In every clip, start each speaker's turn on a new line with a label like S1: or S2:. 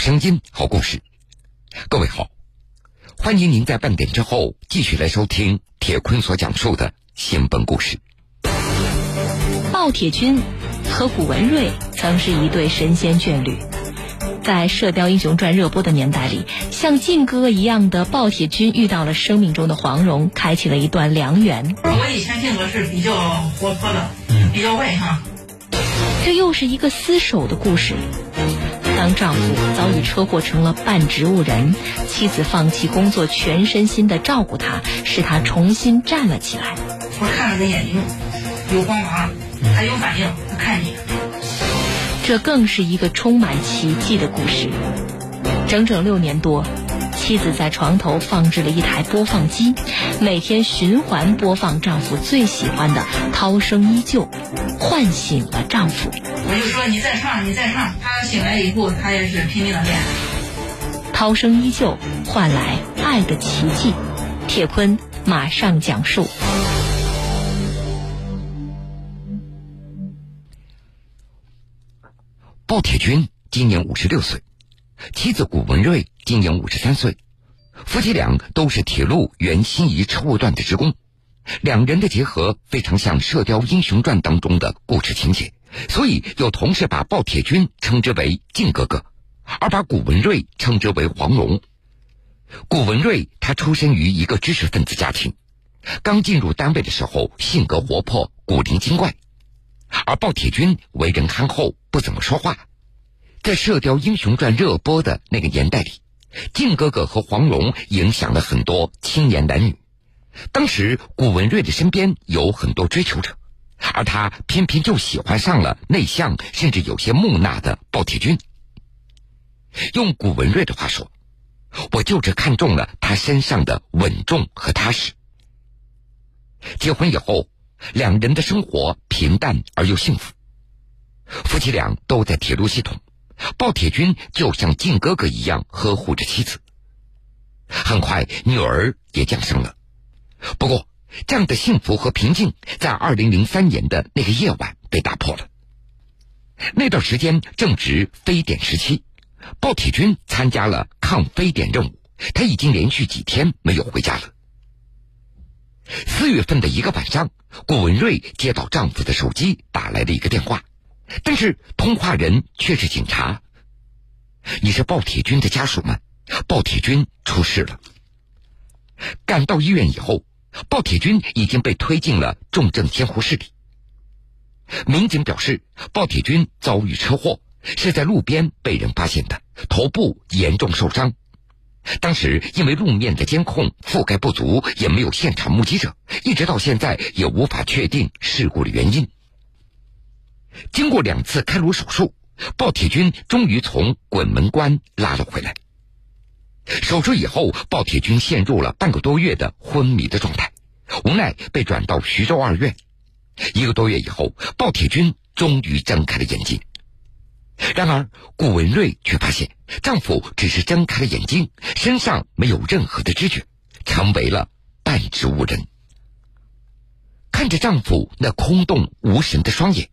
S1: 声音，好故事。各位好，欢迎您在半点之后继续来收听铁坤所讲述的新闻故事。
S2: 鲍铁军和古文瑞曾是一对神仙眷侣，在《射雕英雄传》热播的年代里，像靖哥一样的鲍铁军遇到了生命中的黄蓉，开启了一段良缘。
S3: 我以前性格是比较活泼的，比较外向。
S2: 这又是一个厮守的故事。当丈夫遭遇车祸成了半植物人，妻子放弃工作，全身心的照顾他，使他重新站了起来。
S3: 我看了个眼睛有光芒，还有反应，他看你。
S2: 这更是一个充满奇迹的故事。整整六年多，妻子在床头放置了一台播放机，每天循环播放丈夫最喜欢的《涛声依旧》，唤醒了丈夫。
S3: 我就说你再唱，你再唱。他醒来以后，他也是拼命的练。
S2: 涛声依旧，换来爱的奇迹。铁坤马上讲述。
S1: 鲍铁军今年五十六岁，妻子谷文瑞今年五十三岁，夫妻俩都是铁路原新沂车务段的职工，两人的结合非常像《射雕英雄传》当中的故事情节。所以有同事把鲍铁军称之为靖哥哥，而把古文瑞称之为黄蓉。古文瑞他出身于一个知识分子家庭，刚进入单位的时候性格活泼、古灵精怪，而鲍铁军为人憨厚，不怎么说话。在《射雕英雄传》热播的那个年代里，靖哥哥和黄蓉影响了很多青年男女。当时古文瑞的身边有很多追求者。而他偏偏就喜欢上了内向甚至有些木讷的鲍铁军。用古文瑞的话说，我就是看中了他身上的稳重和踏实。结婚以后，两人的生活平淡而又幸福。夫妻俩都在铁路系统，鲍铁军就像靖哥哥一样呵护着妻子。很快，女儿也降生了。不过，这样的幸福和平静，在二零零三年的那个夜晚被打破了。那段时间正值非典时期，鲍铁军参加了抗非典任务，他已经连续几天没有回家了。四月份的一个晚上，古文瑞接到丈夫的手机打来了一个电话，但是通话人却是警察。你是鲍铁军的家属吗？鲍铁军出事了。赶到医院以后。鲍铁军已经被推进了重症监护室里。民警表示，鲍铁军遭遇车祸，是在路边被人发现的，头部严重受伤。当时因为路面的监控覆盖不足，也没有现场目击者，一直到现在也无法确定事故的原因。经过两次开颅手术，鲍铁军终于从滚门关拉了回来。手术以后，鲍铁军陷入了半个多月的昏迷的状态，无奈被转到徐州二院。一个多月以后，鲍铁军终于睁开了眼睛。然而，顾文瑞却发现丈夫只是睁开了眼睛，身上没有任何的知觉，成为了半植物人。看着丈夫那空洞无神的双眼，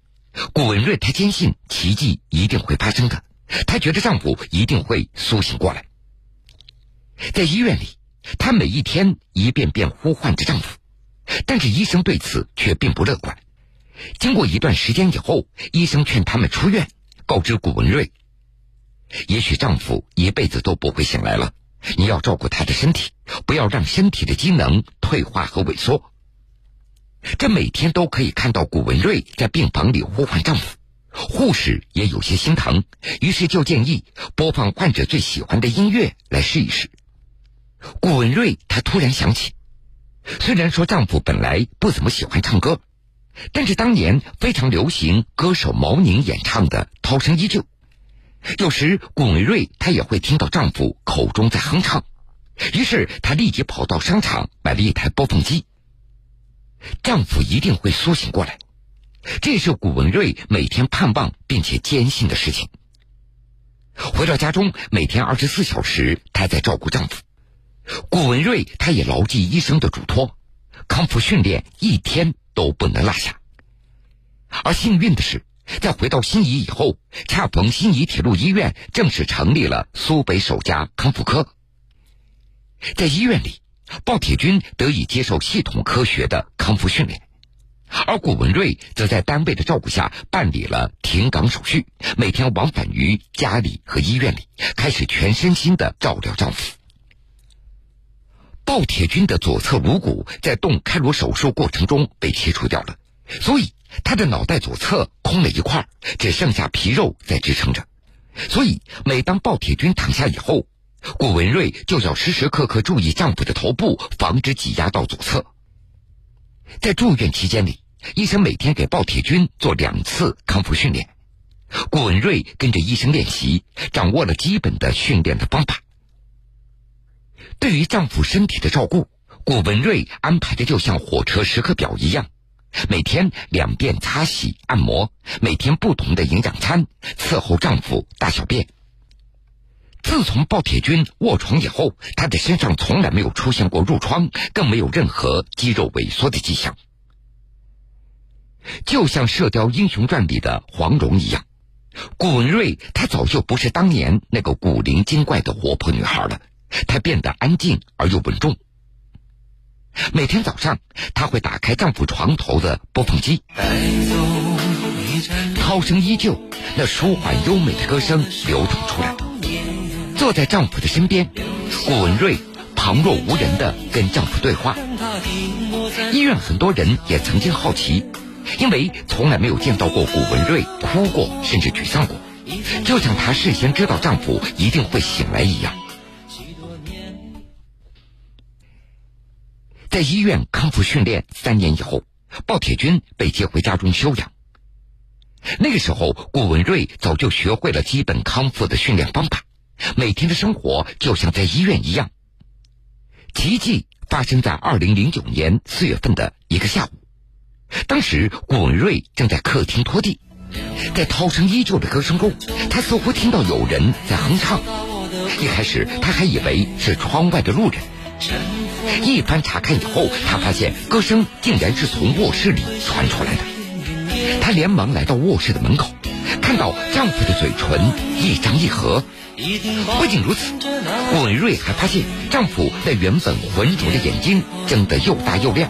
S1: 顾文瑞她坚信奇迹一定会发生的，她觉得丈夫一定会苏醒过来。在医院里，她每一天一遍遍呼唤着丈夫，但是医生对此却并不乐观。经过一段时间以后，医生劝他们出院，告知古文瑞：“也许丈夫一辈子都不会醒来了，你要照顾他的身体，不要让身体的机能退化和萎缩。”这每天都可以看到古文瑞在病房里呼唤丈夫，护士也有些心疼，于是就建议播放患者最喜欢的音乐来试一试。顾文瑞，她突然想起，虽然说丈夫本来不怎么喜欢唱歌，但是当年非常流行歌手毛宁演唱的《涛声依旧》，有时顾文瑞她也会听到丈夫口中在哼唱，于是她立即跑到商场买了一台播放机。丈夫一定会苏醒过来，这是顾文瑞每天盼望并且坚信的事情。回到家中，每天二十四小时，她在照顾丈夫。顾文瑞，他也牢记医生的嘱托，康复训练一天都不能落下。而幸运的是，在回到新沂以后，恰逢新沂铁路医院正式成立了苏北首家康复科。在医院里，鲍铁军得以接受系统科学的康复训练，而古文瑞则在单位的照顾下办理了停岗手续，每天往返于家里和医院里，开始全身心的照料丈夫。鲍铁军的左侧颅骨在动开颅手术过程中被切除掉了，所以。他的脑袋左侧空了一块，只剩下皮肉在支撑着，所以每当鲍铁军躺下以后，顾文瑞就要时时刻刻注意丈夫的头部，防止挤压到左侧。在住院期间里，医生每天给鲍铁军做两次康复训练，顾文瑞跟着医生练习，掌握了基本的训练的方法。对于丈夫身体的照顾，古文瑞安排的就像火车时刻表一样。每天两遍擦洗按摩，每天不同的营养餐，伺候丈夫大小便。自从鲍铁军卧床以后，他的身上从来没有出现过褥疮，更没有任何肌肉萎缩的迹象。就像《射雕英雄传》里的黄蓉一样，古文瑞她早就不是当年那个古灵精怪的活泼女孩了，她变得安静而又稳重。每天早上，她会打开丈夫床头的播放机，涛声依旧，那舒缓优美的歌声流淌出来。坐在丈夫的身边，古文瑞旁若无人的跟丈夫对话。医院很多人也曾经好奇，因为从来没有见到过古文瑞哭过，甚至沮丧过，就像她事先知道丈夫一定会醒来一样。在医院康复训练三年以后，鲍铁军被接回家中休养。那个时候，顾文瑞早就学会了基本康复的训练方法，每天的生活就像在医院一样。奇迹发生在二零零九年四月份的一个下午，当时顾文瑞正在客厅拖地，在涛声依旧的歌声中，他似乎听到有人在哼唱。一开始，他还以为是窗外的路人。一番查看以后，她发现歌声竟然是从卧室里传出来的。她连忙来到卧室的门口，看到丈夫的嘴唇一张一合。不仅如此，顾文瑞还发现丈夫那原本浑浊的眼睛睁得又大又亮。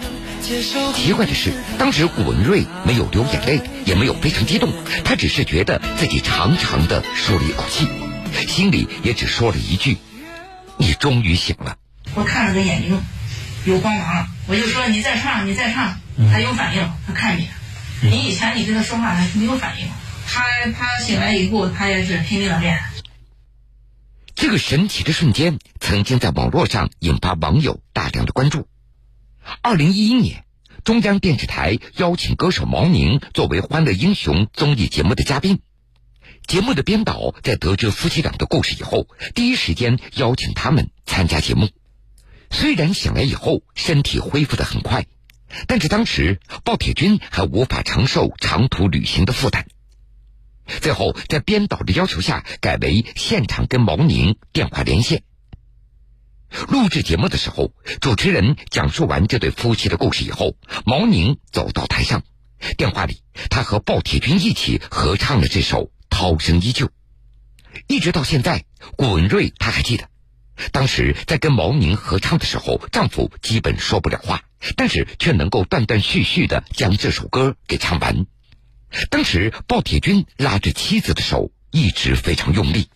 S1: 奇怪的是，当时顾文瑞没有流眼泪，也没有非常激动，她只是觉得自己长长的舒了一口气，心里也只说了一句：“你终于醒了。”
S3: 我看了个眼睛有光芒，我就说你再唱，你再唱，他有反应，他看你。你以前你跟他说话，他没有反应。他他醒来以后，他也是拼命的练。
S1: 这个神奇的瞬间，曾经在网络上引发网友大量的关注。二零一一年，中央电视台邀请歌手毛宁作为《欢乐英雄》综艺节目的嘉宾。节目的编导在得知夫妻俩的故事以后，第一时间邀请他们参加节目。虽然醒来以后身体恢复的很快，但是当时鲍铁军还无法承受长途旅行的负担。最后在编导的要求下，改为现场跟毛宁电话连线。录制节目的时候，主持人讲述完这对夫妻的故事以后，毛宁走到台上，电话里他和鲍铁军一起合唱了这首《涛声依旧》，一直到现在，谷文瑞他还记得。当时在跟毛宁合唱的时候，丈夫基本说不了话，但是却能够断断续续的将这首歌给唱完。当时鲍铁军拉着妻子的手，一直非常用力。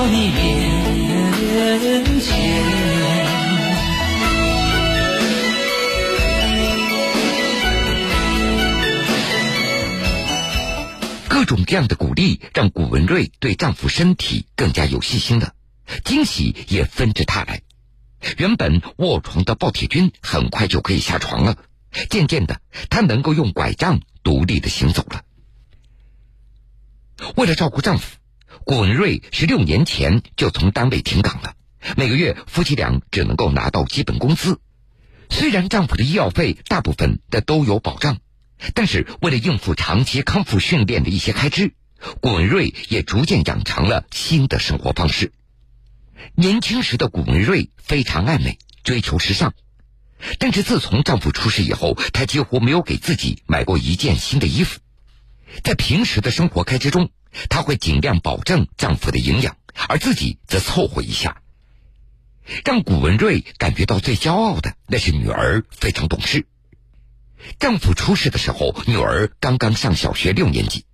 S1: 到你面前。各种各样的鼓励，让古文瑞对丈夫身体更加有信心了，惊喜也纷至沓来。原本卧床的鲍铁军很快就可以下床了，渐渐的，他能够用拐杖独立的行走了。为了照顾丈夫，谷文瑞十六年前就从单位停岗了。每个月夫妻俩只能够拿到基本工资。虽然丈夫的医药费大部分的都有保障，但是为了应付长期康复训练的一些开支，古文瑞也逐渐养成了新的生活方式。年轻时的古文瑞非常爱美，追求时尚，但是自从丈夫出事以后，她几乎没有给自己买过一件新的衣服。在平时的生活开支中，她会尽量保证丈夫的营养，而自己则凑合一下。让谷文瑞感觉到最骄傲的，那是女儿非常懂事。丈夫出事的时候，女儿刚刚上小学六年级，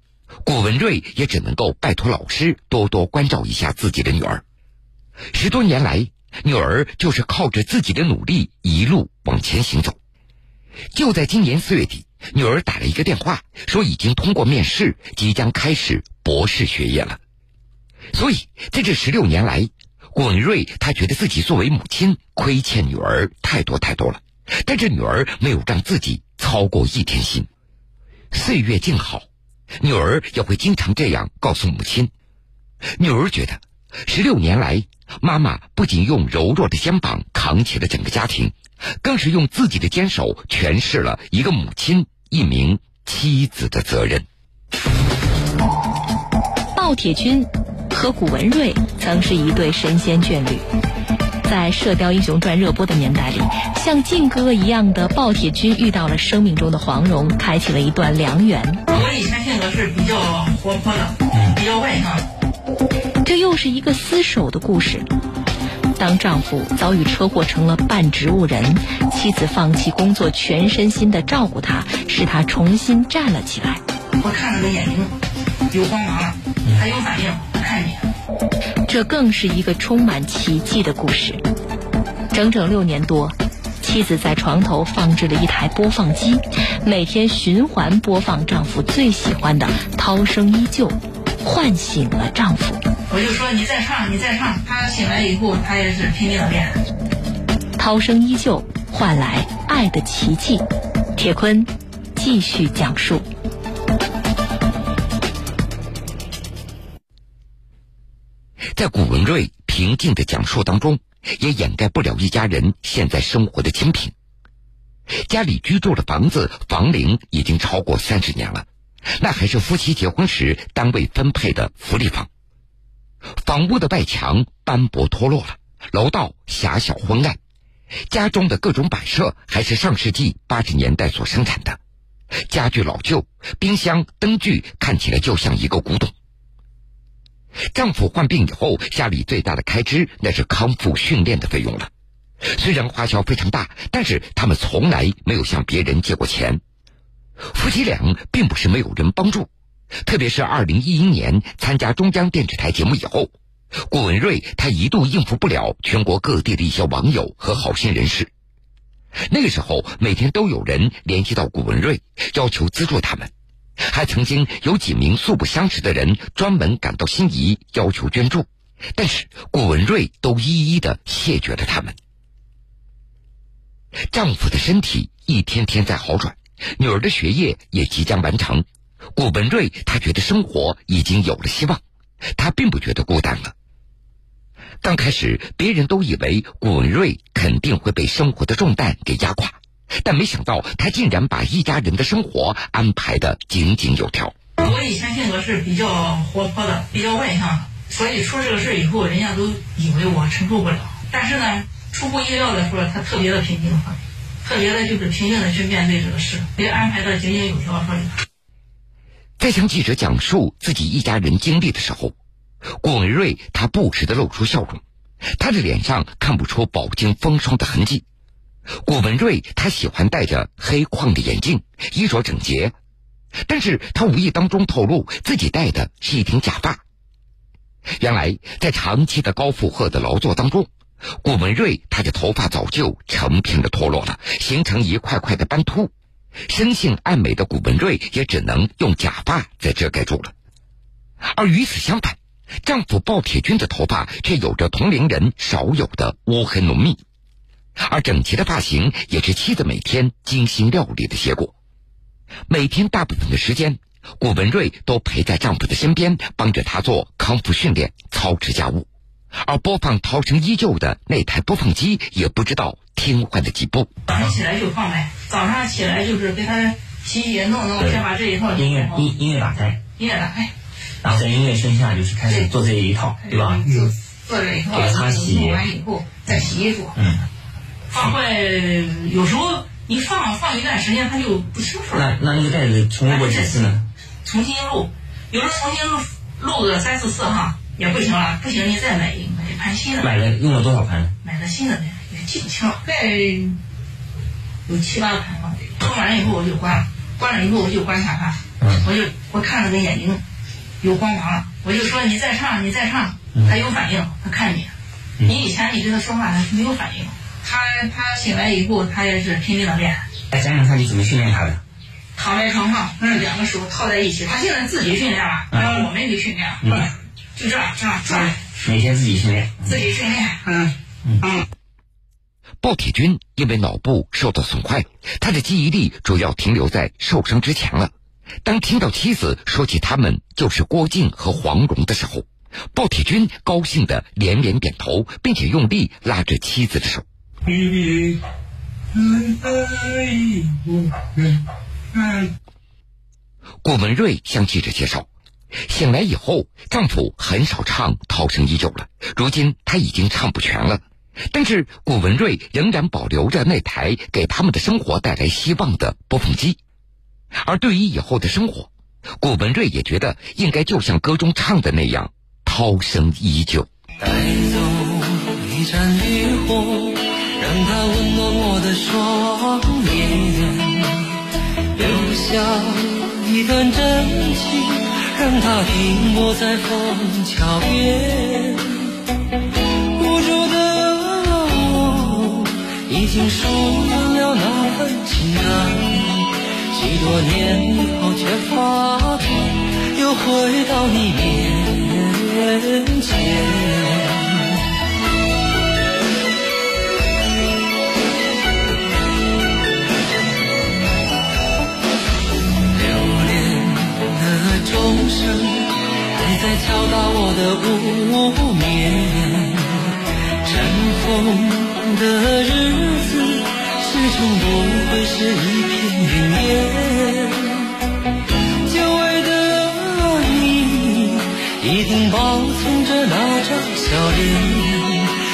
S1: 谷文瑞也只能够拜托老师多多关照一下自己的女儿。十多年来，女儿就是靠着自己的努力一路往前行走。就在今年四月底，女儿打了一个电话，说已经通过面试，即将开始博士学业了。所以在这十六年来，古文瑞他觉得自己作为母亲亏欠女儿太多太多了，但这女儿没有让自己操过一天心。岁月静好，女儿也会经常这样告诉母亲。女儿觉得，十六年来，妈妈不仅用柔弱的肩膀扛起了整个家庭，更是用自己的坚守诠释了一个母亲、一名妻子的责任。
S2: 鲍铁军。和古文瑞曾是一对神仙眷侣，在《射雕英雄传》热播的年代里，像靖哥一样的鲍铁军遇到了生命中的黄蓉，开启了一段良缘。
S3: 我以前性格是比较活泼的，比较外向。
S2: 这又是一个厮守的故事。当丈夫遭遇车祸成了半植物人，妻子放弃工作，全身心的照顾他，使他重新站了起来。
S3: 我看他的眼睛有光芒了，还有反应。
S2: 我看你这更是一个充满奇迹的故事。整整六年多，妻子在床头放置了一台播放机，每天循环播放丈夫最喜欢的《涛声依旧》，唤醒了丈夫。
S3: 我就说你再唱，你再唱。他醒来以后，他也是拼命的练。
S2: 《涛声依旧》换来爱的奇迹。铁坤继续讲述。
S1: 在古文瑞平静的讲述当中，也掩盖不了一家人现在生活的清贫。家里居住的房子房龄已经超过三十年了，那还是夫妻结婚时单位分配的福利房。房屋的外墙斑驳脱落了，楼道狭小昏暗，家中的各种摆设还是上世纪八十年代所生产的，家具老旧，冰箱、灯具看起来就像一个古董。丈夫患病以后，家里最大的开支那是康复训练的费用了。虽然花销非常大，但是他们从来没有向别人借过钱。夫妻俩并不是没有人帮助，特别是二零一一年参加中央电视台节目以后，顾文瑞他一度应付不了全国各地的一些网友和好心人士。那个时候，每天都有人联系到顾文瑞，要求资助他们。还曾经有几名素不相识的人专门赶到心仪要求捐助，但是顾文瑞都一一的谢绝了他们。丈夫的身体一天天在好转，女儿的学业也即将完成，顾文瑞他觉得生活已经有了希望，他并不觉得孤单了。刚开始，别人都以为顾文瑞肯定会被生活的重担给压垮。但没想到，他竟然把一家人的生活安排的井井有条。
S3: 我以前性格是比较活泼的，比较外向的，所以出这个事以后，人家都以为我承受不了。但是呢，出乎意料的说，他特别的平静，特别的就是平静的去面对这个事，别安排的井井有条。说
S1: 在向记者讲述自己一家人经历的时候，郭文瑞他不时的露出笑容，他的脸上看不出饱经风霜的痕迹。郭文瑞他喜欢戴着黑框的眼镜，衣着整洁，但是他无意当中透露自己戴的是一顶假发。原来在长期的高负荷的劳作当中，郭文瑞他的头发早就成片的脱落了，形成一块块的斑秃。生性爱美的古文瑞也只能用假发在遮盖住了。而与此相反，丈夫鲍铁军的头发却有着同龄人少有的乌黑浓密。而整齐的发型也是妻子每天精心料理的结果。每天大部分的时间，古文瑞都陪在丈夫的身边，帮着他做康复训练、操持家务。而播放《涛声依旧》的那台播放机也不知道听坏了几部。
S3: 早上起来就放呗，早上起来就是给他洗洗弄弄，先把这一套
S4: 音乐音音乐打开，
S3: 音乐打开，
S4: 然后在音乐声下就是开始做这一套，对吧？
S3: 做做这一套，
S4: 擦洗，
S3: 弄完以后再洗衣服。
S4: 嗯，
S3: 放坏有时候你放放一段时间它就不清楚
S4: 了。那那那个袋子重录过几次呢？
S3: 重新录，有时候重新录录个三四次哈也不行了，不行你再买一买一盘新的。
S4: 买了用了多少盘？
S3: 买了新的也记不清了，大概有七八盘吧。充完了以后我就关了，关了以后我就观察他，我就我看了个眼睛有光芒了，我就说你再唱你再唱，他有反应，他看你。你以前你跟他说话他没有反应，他他醒来以后他也是拼命的练。
S4: 来讲讲看你怎么训练他的？
S3: 躺在床上，那两个手套在一起，他现在自己训练了，让我们给训练了，就这样这样转。
S4: 每天自己训练，
S3: 自己训练，嗯嗯。
S1: 鲍铁军因为脑部受到损坏，他的记忆力主要停留在受伤之前了。当听到妻子说起他们就是郭靖和黄蓉的时候，鲍铁军高兴的连连点头，并且用力拉着妻子的手。郭文瑞向记者介绍，醒来以后，丈夫很少唱《涛声依旧》了，如今他已经唱不全了。但是古文瑞仍然保留着那台给他们的生活带来希望的播放机，而对于以后的生活，古文瑞也觉得应该就像歌中唱的那样，涛声依旧。
S5: 带走一盏渔火，让它温暖我的双眼；留下一段真情，让它停泊在枫桥边。无助的我已经疏远了那份情感，许多年以后却发觉又回到你面前。在敲打我的无眠，尘封。的日子始终不会是一片云烟，久违的你一定保存着那张笑脸。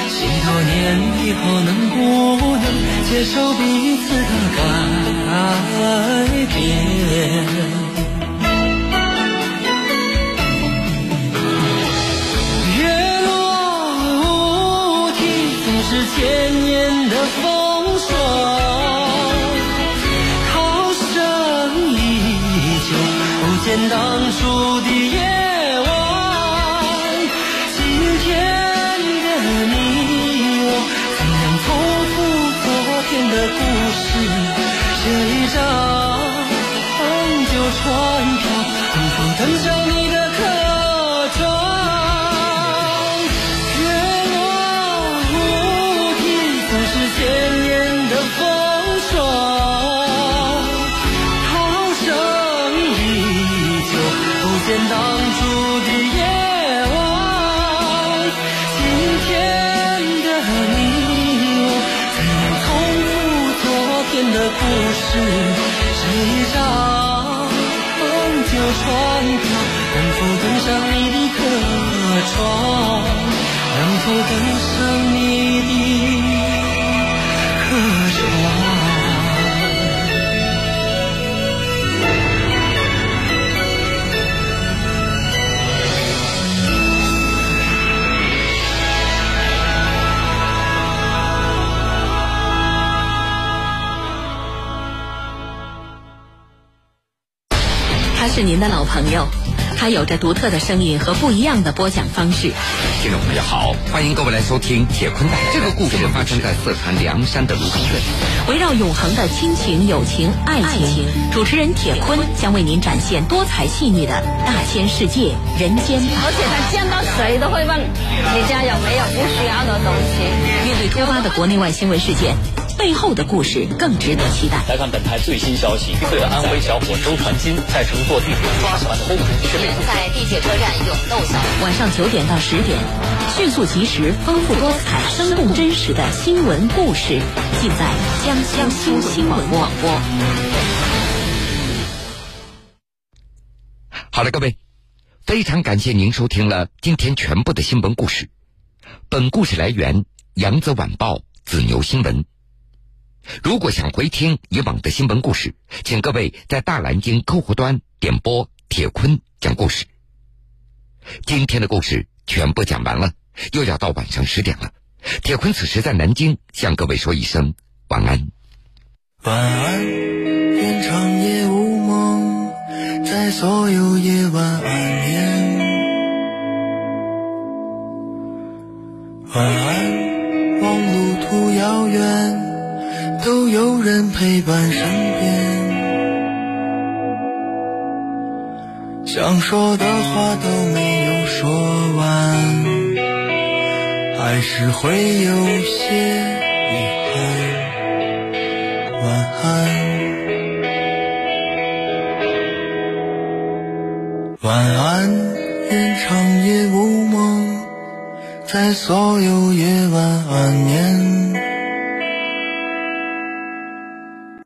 S5: 许多年以后，能不能接受彼此的改变？千年的风霜，涛声依旧，不见当初的是这一张旧船票，能否登上你的客船？能否登上你的
S2: 是您的老朋友，他有着独特的声音和不一样的播讲方式。
S1: 听众朋友好，欢迎各位来收听铁坤带来这个故事发生在四川凉山的芦沟镇，
S2: 围绕永恒的亲情、友情、爱情，主持人铁坤将为您展现多彩细腻的大千世界人间。
S6: 而且他见到谁都会问你家有没有不需要的东西。
S2: 面对突发的国内外新闻事件。
S7: 背后的故事更值得期待。
S8: 来看本台最新消息：为了安徽小伙周传金在乘坐地铁抓船后却被
S9: 在地铁车站永漏小
S7: 晚上九点到十点，迅速、及时、丰富多彩、生动真实的新闻故事，尽在江江苏新闻广播。
S1: 好了，各位，非常感谢您收听了今天全部的新闻故事。本故事来源扬子晚报、紫牛新闻。如果想回听以往的新闻故事，请各位在大蓝鲸客户端点播铁坤讲故事。今天的故事全部讲完了，又要到晚上十点了。铁坤此时在南京，向各位说一声晚安。
S10: 晚安，愿长夜无梦，在所有夜晚安眠。晚安，望路途遥远，有人陪伴身边。想说的话都没有说完，还是会有些遗憾。晚安，晚安，愿长夜无梦，在所有夜晚安眠。